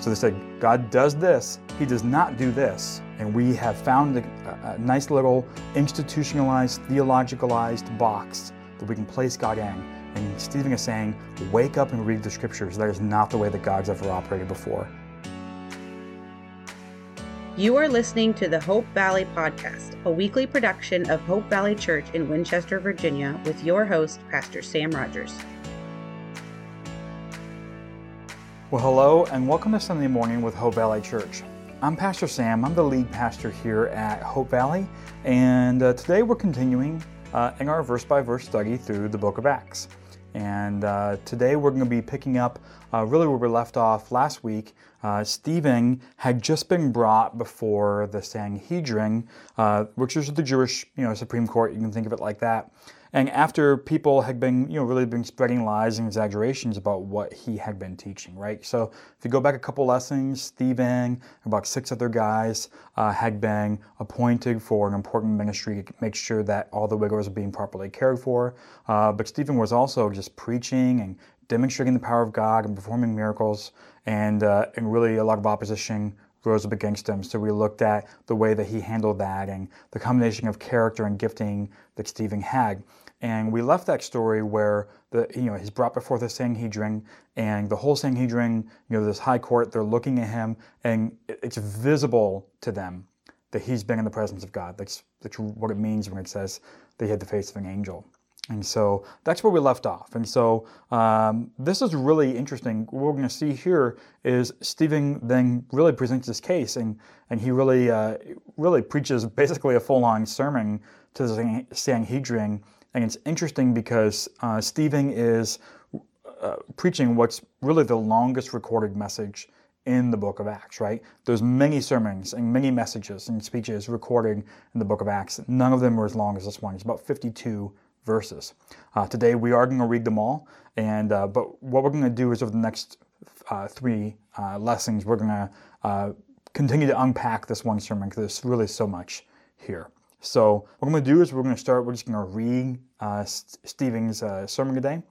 So they said, God does this, He does not do this. And we have found a, a nice little institutionalized, theologicalized box that we can place God in. And Stephen is saying, wake up and read the scriptures. That is not the way that God's ever operated before. You are listening to the Hope Valley Podcast, a weekly production of Hope Valley Church in Winchester, Virginia, with your host, Pastor Sam Rogers. Well, hello, and welcome to Sunday morning with Hope Valley Church. I'm Pastor Sam. I'm the lead pastor here at Hope Valley, and uh, today we're continuing uh, in our verse by verse study through the book of Acts. And uh, today we're going to be picking up uh, really where we left off last week. Uh, Stephen had just been brought before the Sanhedrin, uh, which is the Jewish, you know, Supreme Court. You can think of it like that. And after people had been, you know, really been spreading lies and exaggerations about what he had been teaching, right? So if you go back a couple lessons, Stephen, and about six other guys uh, had been appointed for an important ministry to make sure that all the widows are being properly cared for. Uh, but Stephen was also just preaching and demonstrating the power of God and performing miracles, and uh, and really a lot of opposition rose up against him. So we looked at the way that he handled that and the combination of character and gifting that Stephen had. And we left that story where the you know he's brought before the Sanhedrin, and the whole Sanhedrin, you know, this high court, they're looking at him, and it's visible to them that he's been in the presence of God. That's that's what it means when it says they had the face of an angel. And so that's where we left off. And so um, this is really interesting. What we're going to see here is Stephen then really presents his case, and and he really uh, really preaches basically a full on sermon to the Sanhedrin and it's interesting because uh, Stephen is uh, preaching what's really the longest recorded message in the book of Acts, right? There's many sermons and many messages and speeches recorded in the book of Acts. None of them are as long as this one. It's about 52 verses. Uh, today we are going to read them all, and uh, but what we're going to do is over the next uh, three uh, lessons, we're going to uh, continue to unpack this one sermon because there's really so much here. So what I'm going to do is we're going to start, we're just going to read uh, Stephen's uh, sermon today.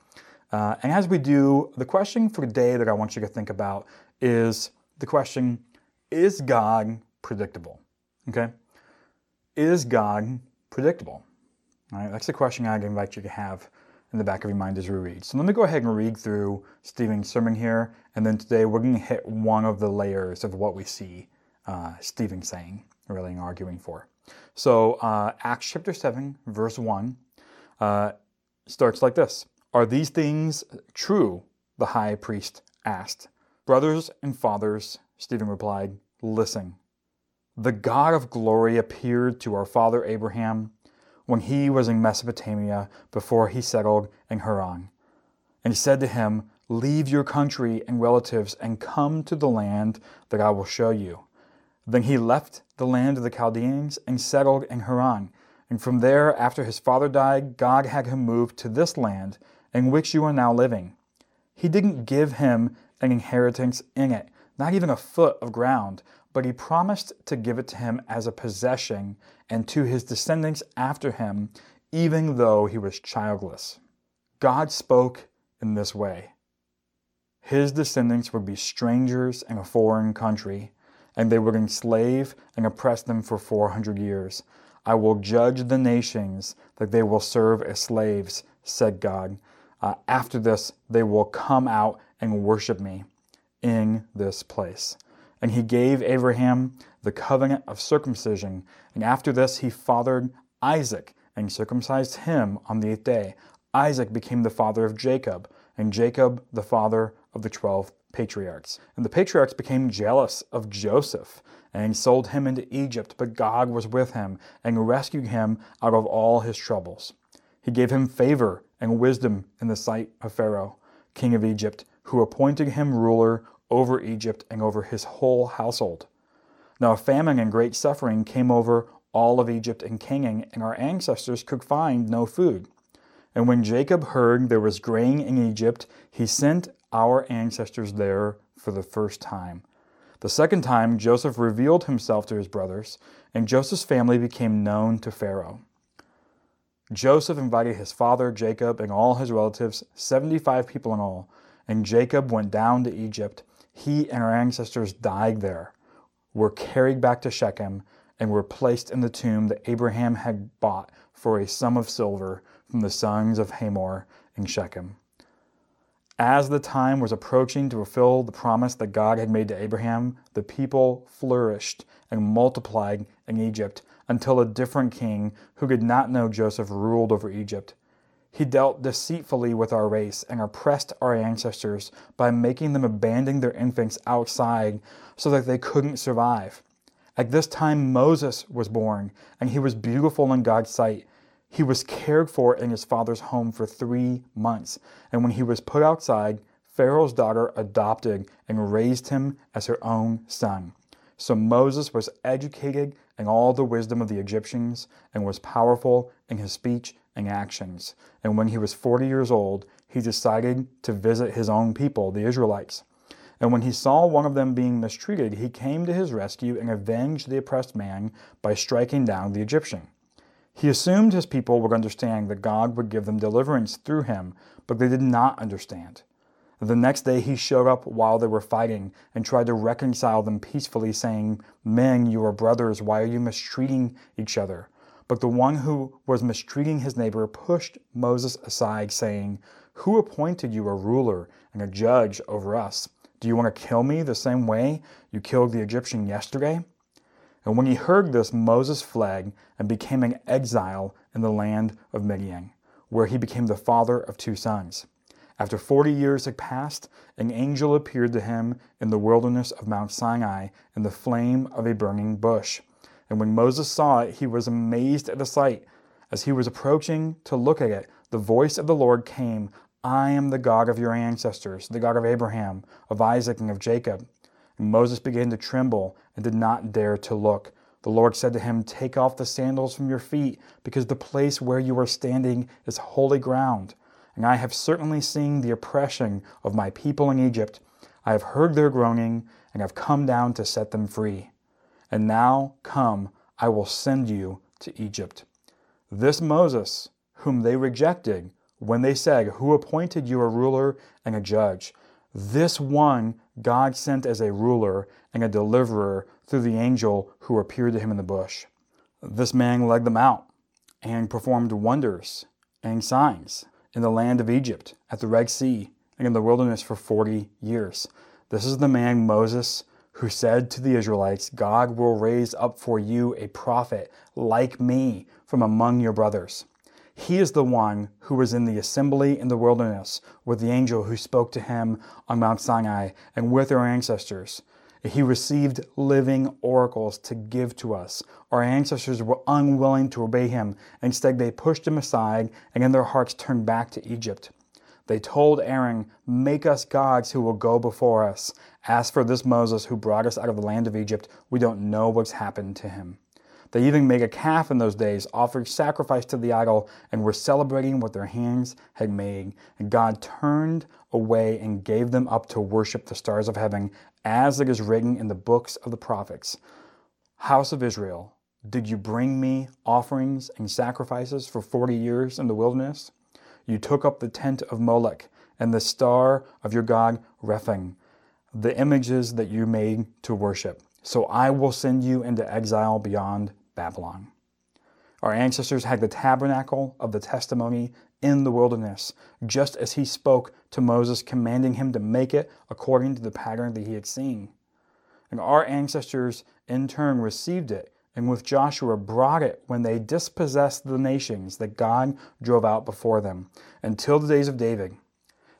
And as we do, the question for today that I want you to think about is the question, is God predictable? Okay? Is God predictable? All right, that's the question I'd invite you to have in the back of your mind as we read. So let me go ahead and read through Stephen's sermon here, and then today we're going to hit one of the layers of what we see uh, Stephen saying, really arguing for. So, uh, Acts chapter 7, verse 1, uh, starts like this Are these things true? The high priest asked. Brothers and fathers, Stephen replied, listen. The God of glory appeared to our father Abraham when he was in Mesopotamia before he settled in Haran. And he said to him, Leave your country and relatives and come to the land that I will show you. Then he left the land of the Chaldeans and settled in Haran. And from there, after his father died, God had him move to this land in which you are now living. He didn't give him an inheritance in it, not even a foot of ground, but he promised to give it to him as a possession and to his descendants after him, even though he was childless. God spoke in this way His descendants would be strangers in a foreign country and they would enslave and oppress them for 400 years. I will judge the nations that they will serve as slaves, said God. Uh, after this, they will come out and worship me in this place. And he gave Abraham the covenant of circumcision. And after this, he fathered Isaac and circumcised him on the eighth day. Isaac became the father of Jacob, and Jacob the father of the twelve patriarchs. And the patriarchs became jealous of Joseph and sold him into Egypt, but God was with him and rescued him out of all his troubles. He gave him favor and wisdom in the sight of Pharaoh, king of Egypt, who appointed him ruler over Egypt and over his whole household. Now a famine and great suffering came over all of Egypt and Canaan, and our ancestors could find no food. And when Jacob heard there was grain in Egypt, he sent our ancestors there for the first time. The second time, Joseph revealed himself to his brothers, and Joseph's family became known to Pharaoh. Joseph invited his father, Jacob, and all his relatives, 75 people in all, and Jacob went down to Egypt, he and our ancestors died there, were carried back to Shechem, and were placed in the tomb that Abraham had bought for a sum of silver from the sons of Hamor in Shechem. As the time was approaching to fulfill the promise that God had made to Abraham, the people flourished and multiplied in Egypt until a different king who did not know Joseph ruled over Egypt. He dealt deceitfully with our race and oppressed our ancestors by making them abandon their infants outside so that they couldn't survive. At this time, Moses was born, and he was beautiful in God's sight. He was cared for in his father's home for three months, and when he was put outside, Pharaoh's daughter adopted and raised him as her own son. So Moses was educated in all the wisdom of the Egyptians and was powerful in his speech and actions. And when he was 40 years old, he decided to visit his own people, the Israelites. And when he saw one of them being mistreated, he came to his rescue and avenged the oppressed man by striking down the Egyptian. He assumed his people would understand that God would give them deliverance through him, but they did not understand. The next day he showed up while they were fighting and tried to reconcile them peacefully, saying, Men, you are brothers, why are you mistreating each other? But the one who was mistreating his neighbor pushed Moses aside, saying, Who appointed you a ruler and a judge over us? Do you want to kill me the same way you killed the Egyptian yesterday? And when he heard this, Moses fled and became an exile in the land of Midian, where he became the father of two sons. After 40 years had passed, an angel appeared to him in the wilderness of Mount Sinai in the flame of a burning bush. And when Moses saw it, he was amazed at the sight. As he was approaching to look at it, the voice of the Lord came I am the God of your ancestors, the God of Abraham, of Isaac, and of Jacob. And Moses began to tremble and did not dare to look. The Lord said to him, Take off the sandals from your feet, because the place where you are standing is holy ground and I have certainly seen the oppression of my people in Egypt. I have heard their groaning, and have come down to set them free. And now, come, I will send you to Egypt. This Moses, whom they rejected, when they said, Who appointed you a ruler and a judge? This one God sent as a ruler and a deliverer through the angel who appeared to him in the bush. This man led them out and performed wonders and signs in the land of Egypt, at the Red Sea, and in the wilderness for 40 years. This is the man Moses who said to the Israelites, God will raise up for you a prophet like me from among your brothers. He is the one who was in the assembly in the wilderness with the angel who spoke to him on Mount Sinai and with our ancestors. He received living oracles to give to us. Our ancestors were unwilling to obey him. Instead, they pushed him aside and in their hearts turned back to Egypt. They told Aaron, Make us gods who will go before us. As for this Moses who brought us out of the land of Egypt, we don't know what's happened to him. They even made a calf in those days, offered sacrifice to the idol, and were celebrating what their hands had made. And God turned away and gave them up to worship the stars of heaven, as it is written in the books of the prophets House of Israel, did you bring me offerings and sacrifices for forty years in the wilderness? You took up the tent of Molech and the star of your god Rephan, the images that you made to worship. So I will send you into exile beyond Babylon. Our ancestors had the tabernacle of the testimony in the wilderness, just as he spoke to Moses, commanding him to make it according to the pattern that he had seen. And our ancestors in turn received it, and with Joshua brought it when they dispossessed the nations that God drove out before them, until the days of David.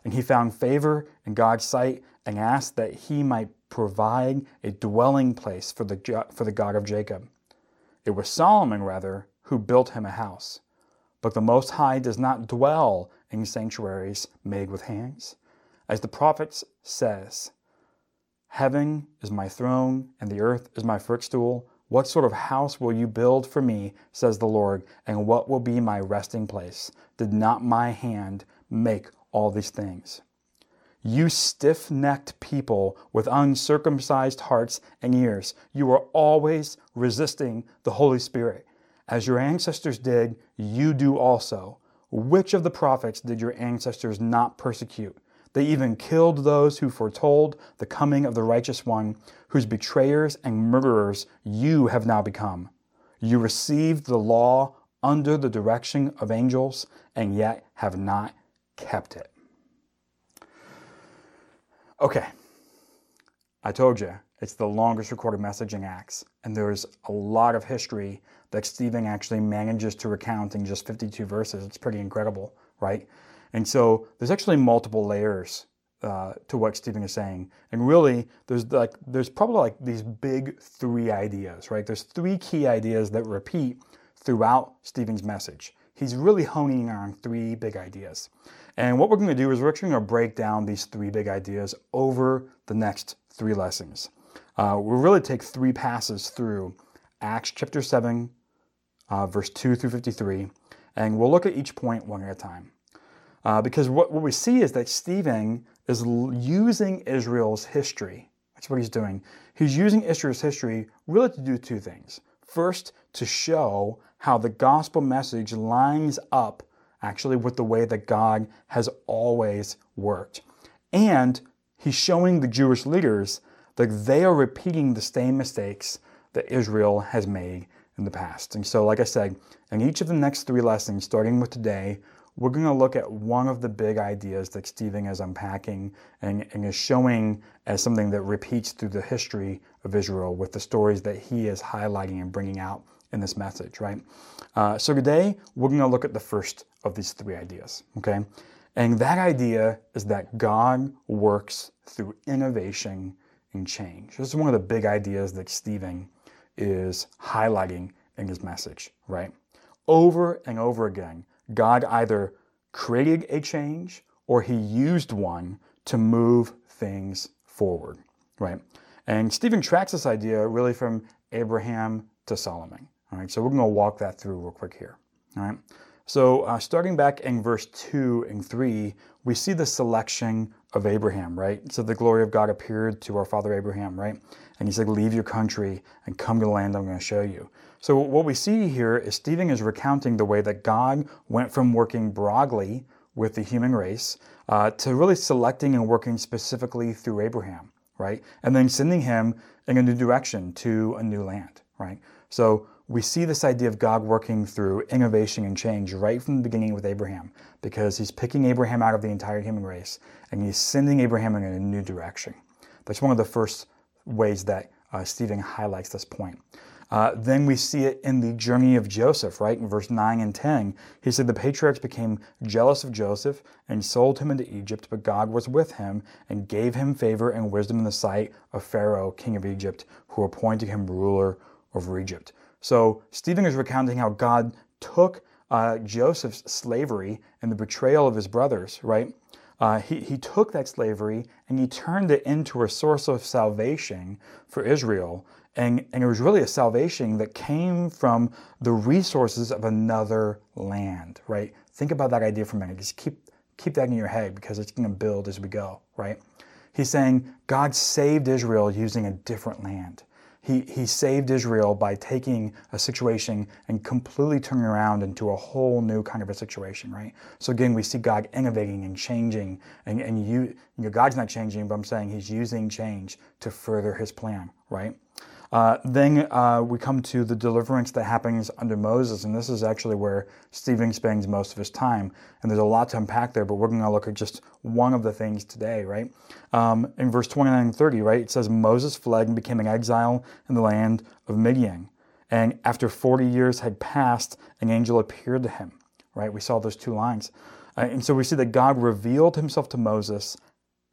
And he found favor in God's sight and asked that he might provide a dwelling place for the, for the God of Jacob. It was Solomon, rather, who built him a house. But the Most High does not dwell in sanctuaries made with hands. As the prophet says, Heaven is my throne, and the earth is my footstool. What sort of house will you build for me, says the Lord, and what will be my resting place? Did not my hand make all these things? You stiff necked people with uncircumcised hearts and ears, you are always resisting the Holy Spirit. As your ancestors did, you do also. Which of the prophets did your ancestors not persecute? They even killed those who foretold the coming of the righteous one, whose betrayers and murderers you have now become. You received the law under the direction of angels, and yet have not kept it. Okay, I told you, it's the longest recorded message in Acts, and there's a lot of history that Stephen actually manages to recount in just 52 verses. It's pretty incredible, right? And so there's actually multiple layers uh, to what Stephen is saying, and really, there's like there's probably like these big three ideas, right? There's three key ideas that repeat throughout Stephen's message. He's really honing on three big ideas. And what we're going to do is we're actually going to break down these three big ideas over the next three lessons. Uh, we'll really take three passes through Acts chapter 7, uh, verse 2 through 53, and we'll look at each point one at a time. Uh, because what, what we see is that Stephen is using Israel's history. That's what he's doing. He's using Israel's history really to do two things. First, to show how the gospel message lines up actually with the way that God has always worked. And he's showing the Jewish leaders that they are repeating the same mistakes that Israel has made in the past. And so, like I said, in each of the next three lessons, starting with today, we're going to look at one of the big ideas that Stephen is unpacking and, and, is showing as something that repeats through the history of Israel with the stories that he is highlighting and bringing out in this message, right? Uh, so today, we're going to look at the first of these three ideas, okay? And that idea is that God works through innovation and change. This is one of the big ideas that Stephen is highlighting in his message, right? Over and over again, God either created a change or he used one to move things forward, right? And Stephen tracks this idea really from Abraham to Solomon. All right, so we're going to walk that through real quick here. All right, so uh, starting back in verse 2 and 3, we see the selection of Abraham, right? So the glory of God appeared to our father Abraham, right? And he said, Leave your country and come to the land I'm going to show you. So what we see here is Stephen is recounting the way that God went from working broadly with the human race uh, to really selecting and working specifically through Abraham, right? And then sending him in a new direction to a new land, right? So we see this idea of God working through innovation and change right from the beginning with Abraham, because he's picking Abraham out of the entire human race and he's sending Abraham in a new direction. That's one of the first ways that uh, Stephen highlights this point. Uh, then we see it in the journey of Joseph, right? In verse 9 and 10, he said, The patriarchs became jealous of Joseph and sold him into Egypt, but God was with him and gave him favor and wisdom in the sight of Pharaoh, king of Egypt, who appointed him ruler over Egypt. So Stephen is recounting how God took uh, Joseph's slavery and the betrayal of his brothers, right? Uh, he, he took that slavery and he turned it into a source of salvation for Israel. And, and it was really a salvation that came from the resources of another land, right? Think about that idea for a minute. Just keep, keep that in your head because it's going to build as we go, right? He's saying God saved Israel using a different land. He, he saved Israel by taking a situation and completely turning around into a whole new kind of a situation, right? So again, we see God innovating and changing, and, and you, you know, God's not changing, but I'm saying He's using change to further His plan, right? Uh, then uh, we come to the deliverance that happens under Moses, and this is actually where Stephen spends most of his time. And there's a lot to unpack there, but we're going to look at just one of the things today, right? Um, in verse 29 and 30, right, it says, Moses fled and became an exile in the land of Midian. And after 40 years had passed, an angel appeared to him, right? We saw those two lines. Uh, and so we see that God revealed himself to Moses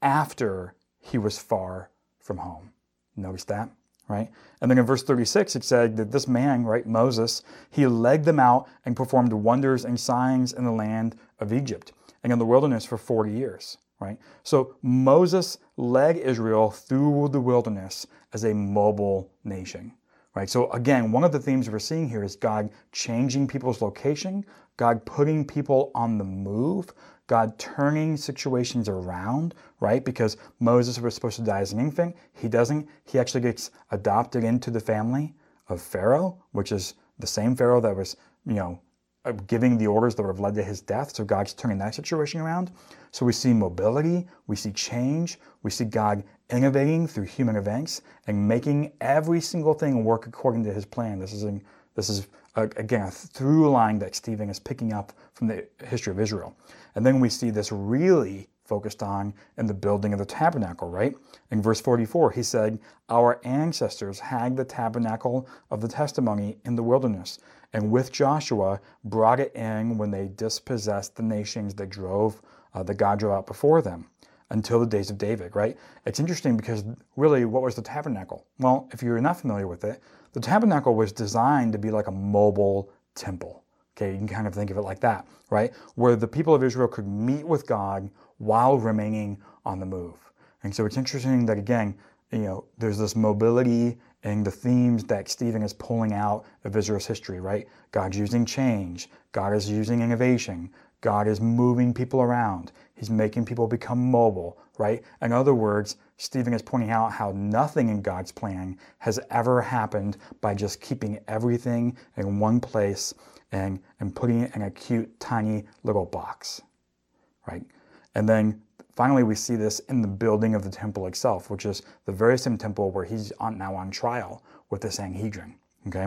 after he was far from home. Notice that? Right? And then in verse 36, it said that this man, right, Moses, he led them out and performed wonders and signs in the land of Egypt and in the wilderness for 40 years, right? So Moses led Israel through the wilderness as a mobile nation, right? So again, one of the themes we're seeing here is God changing people's location, God putting people on the move, God turning situations around, right? Because Moses was supposed to die as an infant. He doesn't. He actually gets adopted into the family of Pharaoh, which is the same Pharaoh that was, you know, uh, giving the orders that would have led to his death. So God's turning that situation around. So we see mobility, we see change, we see God innovating through human events and making every single thing work according to his plan. This is in, this is again a through line that Stephen is picking up from the history of Israel. And then we see this really focused on in the building of the tabernacle, right? In verse 44, he said, Our ancestors had the tabernacle of the testimony in the wilderness, and with Joshua brought it in when they dispossessed the nations that drove, uh, God drove out before them until the days of David, right? It's interesting because really, what was the tabernacle? Well, if you're not familiar with it, the tabernacle was designed to be like a mobile temple. Okay, you can kind of think of it like that, right? Where the people of Israel could meet with God while remaining on the move. And so it's interesting that again, you know, there's this mobility and the themes that Stephen is pulling out of Israel's history, right? God's using change, God is using innovation, God is moving people around. He's making people become mobile, right? In other words, Stephen is pointing out how nothing in God's plan has ever happened by just keeping everything in one place and, and putting it in a cute, tiny little box, right? And then finally, we see this in the building of the temple itself, which is the very same temple where he's on, now on trial with the Sanhedrin. Okay,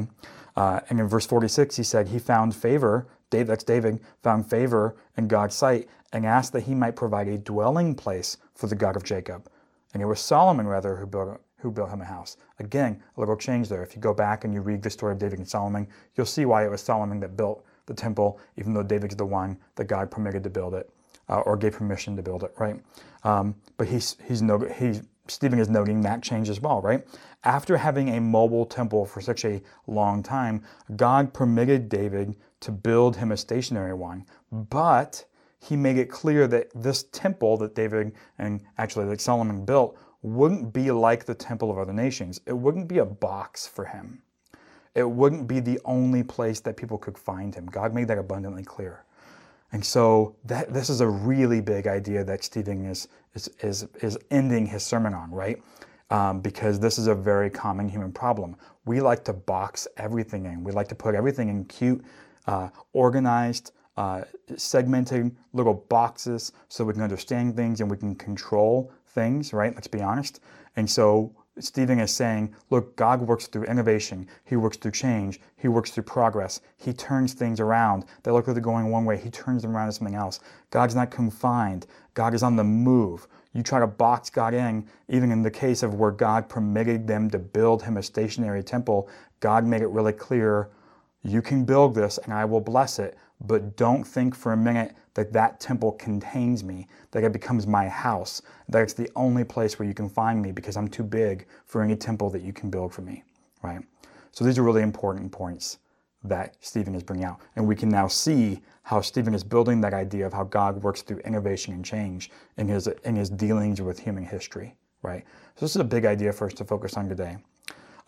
uh, and in verse 46, he said he found favor. David, that's David, found favor in God's sight and asked that he might provide a dwelling place for the God of Jacob. And it was Solomon rather who built who built him a house. Again, a little change there. If you go back and you read the story of David and Solomon, you'll see why it was Solomon that built the temple, even though David's the one that God permitted to build it uh, or gave permission to build it, right? Um, but he's he's no he's Stephen is noting that change as well, right? After having a mobile temple for such a long time, God permitted David to build him a stationary one, but he made it clear that this temple that David and actually that Solomon built wouldn't be like the temple of other nations. It wouldn't be a box for him. It wouldn't be the only place that people could find him. God made that abundantly clear. And so that this is a really big idea that Stephen is is is, is ending his sermon on, right? Um, because this is a very common human problem. We like to box everything in. We like to put everything in cute, uh, organized, uh, segmented little boxes so we can understand things and we can control things, right? Let's be honest. And so Stephen is saying, look, God works through innovation. He works through change. He works through progress. He turns things around that look like they're going one way. He turns them around to something else. God's not confined. God is on the move. You try to box God in, even in the case of where God permitted them to build him a stationary temple, God made it really clear you can build this and I will bless it, but don't think for a minute that that temple contains me, that it becomes my house, that it's the only place where you can find me because I'm too big for any temple that you can build for me, right? So these are really important points that Stephen is bringing out. And we can now see how Stephen is building that idea of how God works through innovation and change in his, in his dealings with human history, right? So this is a big idea for us to focus on today.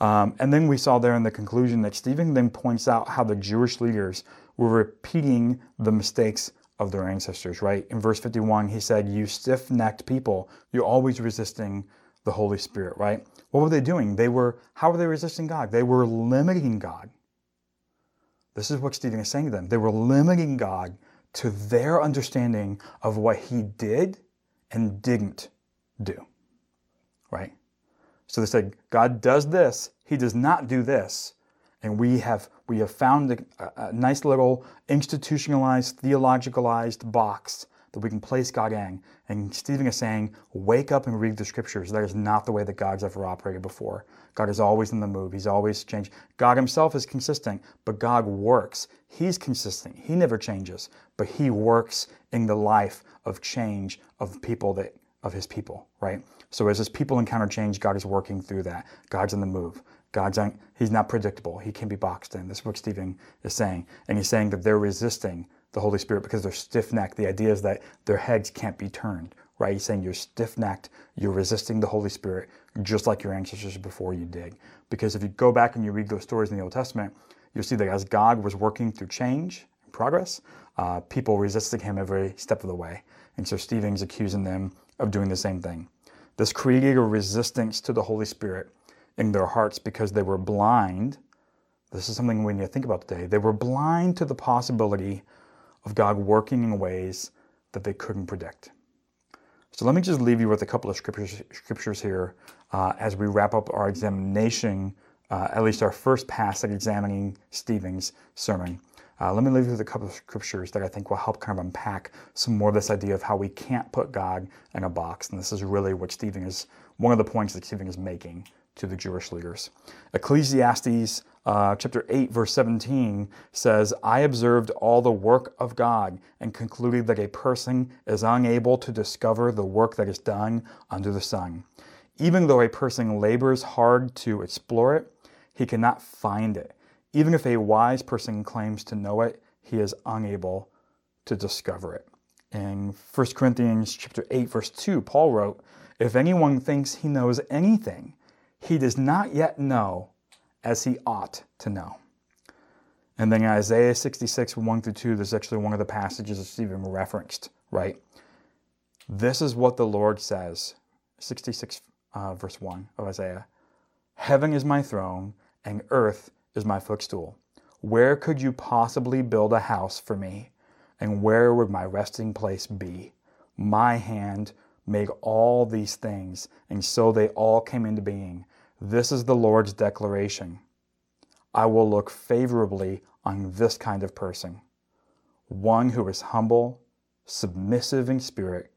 Um, and then we saw there in the conclusion that Stephen then points out how the Jewish leaders were repeating the mistakes of their ancestors, right? In verse 51, he said, You stiff necked people, you're always resisting the Holy Spirit, right? What were they doing? They were, how were they resisting God? They were limiting God. This is what Stephen is saying to them. They were limiting God to their understanding of what he did and didn't do, right? So they said, God does this, He does not do this. And we have, we have found a, a nice little institutionalized, theologicalized box that we can place God in. And Stephen is saying, wake up and read the scriptures. That is not the way that God's ever operated before. God is always in the move. He's always changed. God himself is consistent, but God works. He's consistent. He never changes, but he works in the life of change of people that of his people, right? So as his people encounter change, God is working through that. God's in the move. God's he's not predictable. He can be boxed in. This is what Stephen is saying. And he's saying that they're resisting the Holy Spirit because they're stiff-necked. The idea is that their heads can't be turned, right? He's saying you're stiff-necked. You're resisting the Holy Spirit just like your ancestors before you did. Because if you go back and you read those stories in the Old Testament, you'll see that as God was working through change and progress, uh, people resisting him every step of the way. And so Stephen's accusing them of doing the same thing. This created a resistance to the Holy Spirit in their hearts because they were blind. This is something we need to think about today. They were blind to the possibility of God working in ways that they couldn't predict. So let me just leave you with a couple of scriptures, scriptures here uh, as we wrap up our examination, uh, at least our first pass at examining Stephen's sermon. Uh, let me leave you with a couple of scriptures that I think will help kind of unpack some more of this idea of how we can't put God in a box. And this is really what Stephen is, one of the points that Stephen is making to the Jewish leaders. Ecclesiastes uh, chapter 8, verse 17 says, I observed all the work of God and concluded that a person is unable to discover the work that is done under the sun. Even though a person labors hard to explore it, he cannot find it. Even if a wise person claims to know it, he is unable to discover it. In 1 Corinthians chapter 8, verse 2, Paul wrote, If anyone thinks he knows anything, he does not yet know as he ought to know. And then Isaiah 66, 1 through 2, there's actually one of the passages that's even referenced, right? This is what the Lord says, 66, uh, verse 1 of Isaiah Heaven is my throne, and earth is my footstool. Where could you possibly build a house for me? And where would my resting place be? My hand made all these things, and so they all came into being. This is the Lord's declaration. I will look favorably on this kind of person, one who is humble, submissive in spirit,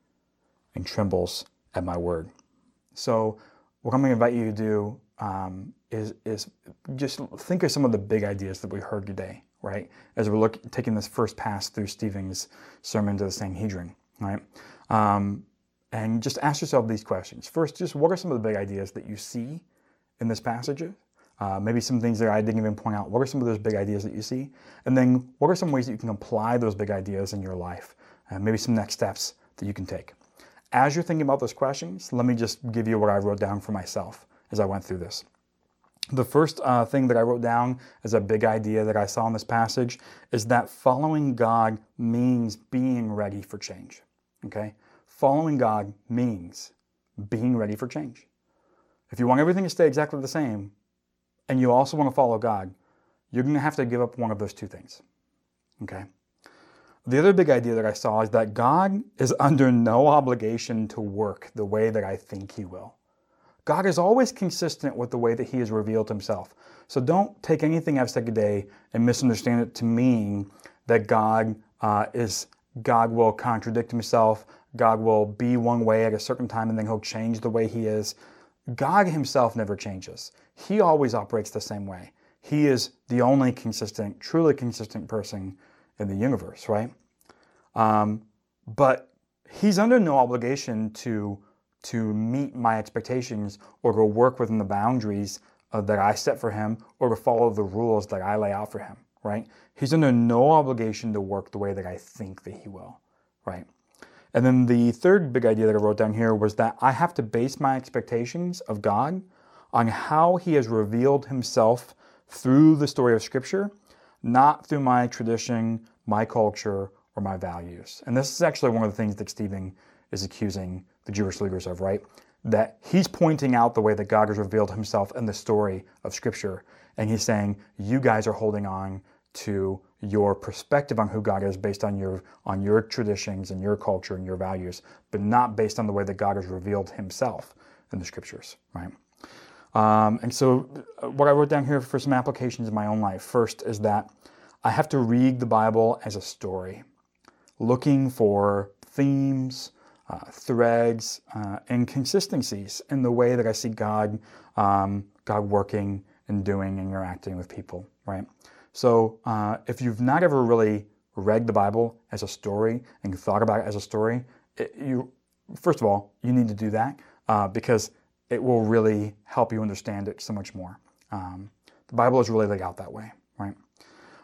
and trembles at my word. So, what I'm going to invite you to do um, is, is just think of some of the big ideas that we heard today, right? As we're taking this first pass through Stephen's sermon to the Sanhedrin, right? Um, and just ask yourself these questions. First, just what are some of the big ideas that you see in this passage? Uh, maybe some things that I didn't even point out. What are some of those big ideas that you see? And then what are some ways that you can apply those big ideas in your life? Uh, maybe some next steps that you can take. As you're thinking about those questions, let me just give you what I wrote down for myself as I went through this. The first uh, thing that I wrote down as a big idea that I saw in this passage is that following God means being ready for change. Okay? Following God means being ready for change. If you want everything to stay exactly the same, and you also want to follow God, you're going to have to give up one of those two things. Okay? The other big idea that I saw is that God is under no obligation to work the way that I think He will. God is always consistent with the way that He has revealed Himself. So don't take anything I've said today and misunderstand it to mean that God uh, is God will contradict Himself. God will be one way at a certain time and then He'll change the way He is. God himself never changes. He always operates the same way. He is the only consistent, truly consistent person in the universe, right? Um, but he's under no obligation to to meet my expectations or to work within the boundaries uh, that I set for him or to follow the rules that I lay out for him, right? He's under no obligation to work the way that I think that he will, right? And then the third big idea that I wrote down here was that I have to base my expectations of God on how He has revealed Himself through the story of Scripture, not through my tradition, my culture, or my values. And this is actually one of the things that Stephen is accusing the Jewish leaders of, right? That he's pointing out the way that God has revealed Himself in the story of Scripture. And he's saying, you guys are holding on to your perspective on who God is based on your on your traditions and your culture and your values, but not based on the way that God has revealed Himself in the Scriptures, right? Um, and so, uh, what I wrote down here for some applications in my own life first is that I have to read the Bible as a story, looking for themes, uh, threads, uh, and consistencies in the way that I see God, um, God working and doing and interacting with people, right? So uh, if you've not ever really read the Bible as a story and thought about it as a story, it, you first of all you need to do that uh, because it will really help you understand it so much more. Um, the Bible is really laid out that way, right?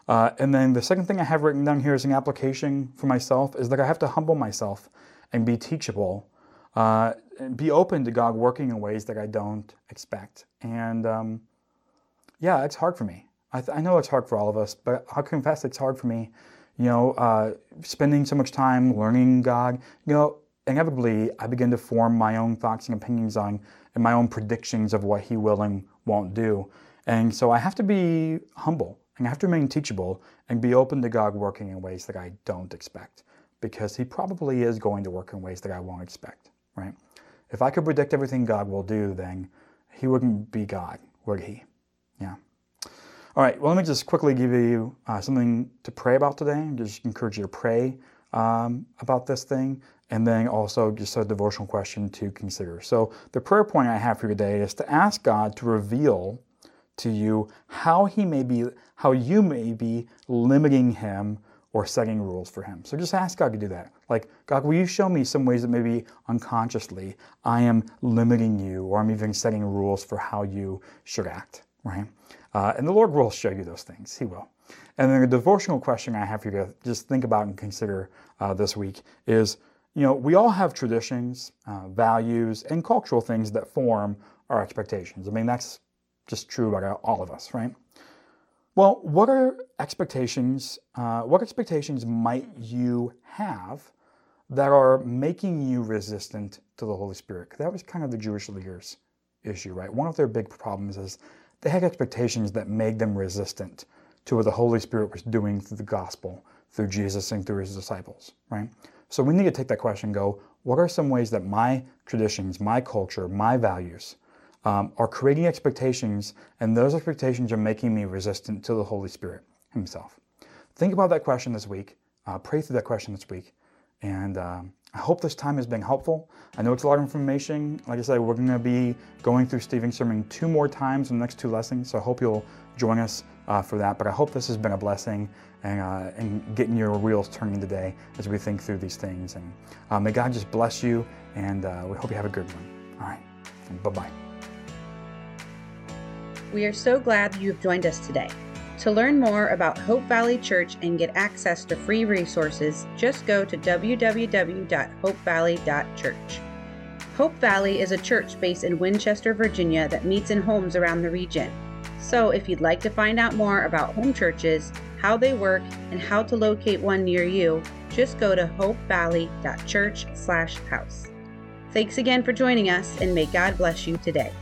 Uh, and then the second thing I have written down here as an application for myself is that I have to humble myself and be teachable, uh, and be open to God working in ways that I don't expect. And um, yeah, it's hard for me. I, th- I, know it's hard for all of us, but I'll confess it's hard for me. You know, uh, spending so much time learning God, you know, inevitably I begin to form my own thoughts and opinions on and my own predictions of what He will and won't do. And so I have to be humble and I have to remain teachable and be open to God working in ways that I don't expect because He probably is going to work in ways that I won't expect, right? If I could predict everything God will do, then He wouldn't be God, would He? Yeah. All right, well, let me just quickly give you uh, something to pray about today. Just encourage you to pray um, about this thing, and then also just a devotional question to consider. So, the prayer point I have for you today is to ask God to reveal to you how He may be, how you may be limiting Him or setting rules for Him. So, just ask God to do that. Like, God, will you show me some ways that maybe unconsciously I am limiting you, or I'm even setting rules for how you should act, right? Uh, and the Lord will show you those things. He will. And then the devotional question I have for you to just think about and consider uh, this week is you know, we all have traditions, uh, values, and cultural things that form our expectations. I mean, that's just true about all of us, right? Well, what are expectations? Uh, what expectations might you have that are making you resistant to the Holy Spirit? That was kind of the Jewish leaders' issue, right? One of their big problems is they had expectations that made them resistant to what the Holy Spirit was doing through the gospel, through Jesus and through his disciples, right? So we need to take that question and go, what are some ways that my traditions, my culture, my values um, are creating expectations, and those expectations are making me resistant to the Holy Spirit himself? Think about that question this week. Uh, pray through that question this week. And um, I hope this time has been helpful. I know it's a lot of information. Like I said, we're going to be going through Stephen's sermon two more times in the next two lessons, so I hope you'll join us uh, for that. But I hope this has been a blessing and, uh, and getting your wheels turning today as we think through these things. And uh, may God just bless you, and uh, we hope you have a good one. All right, bye bye. We are so glad you have joined us today. To learn more about Hope Valley Church and get access to free resources, just go to www.hopevalley.church. Hope Valley is a church based in Winchester, Virginia that meets in homes around the region. So, if you'd like to find out more about home churches, how they work, and how to locate one near you, just go to hopevalley.church/house. Thanks again for joining us, and may God bless you today.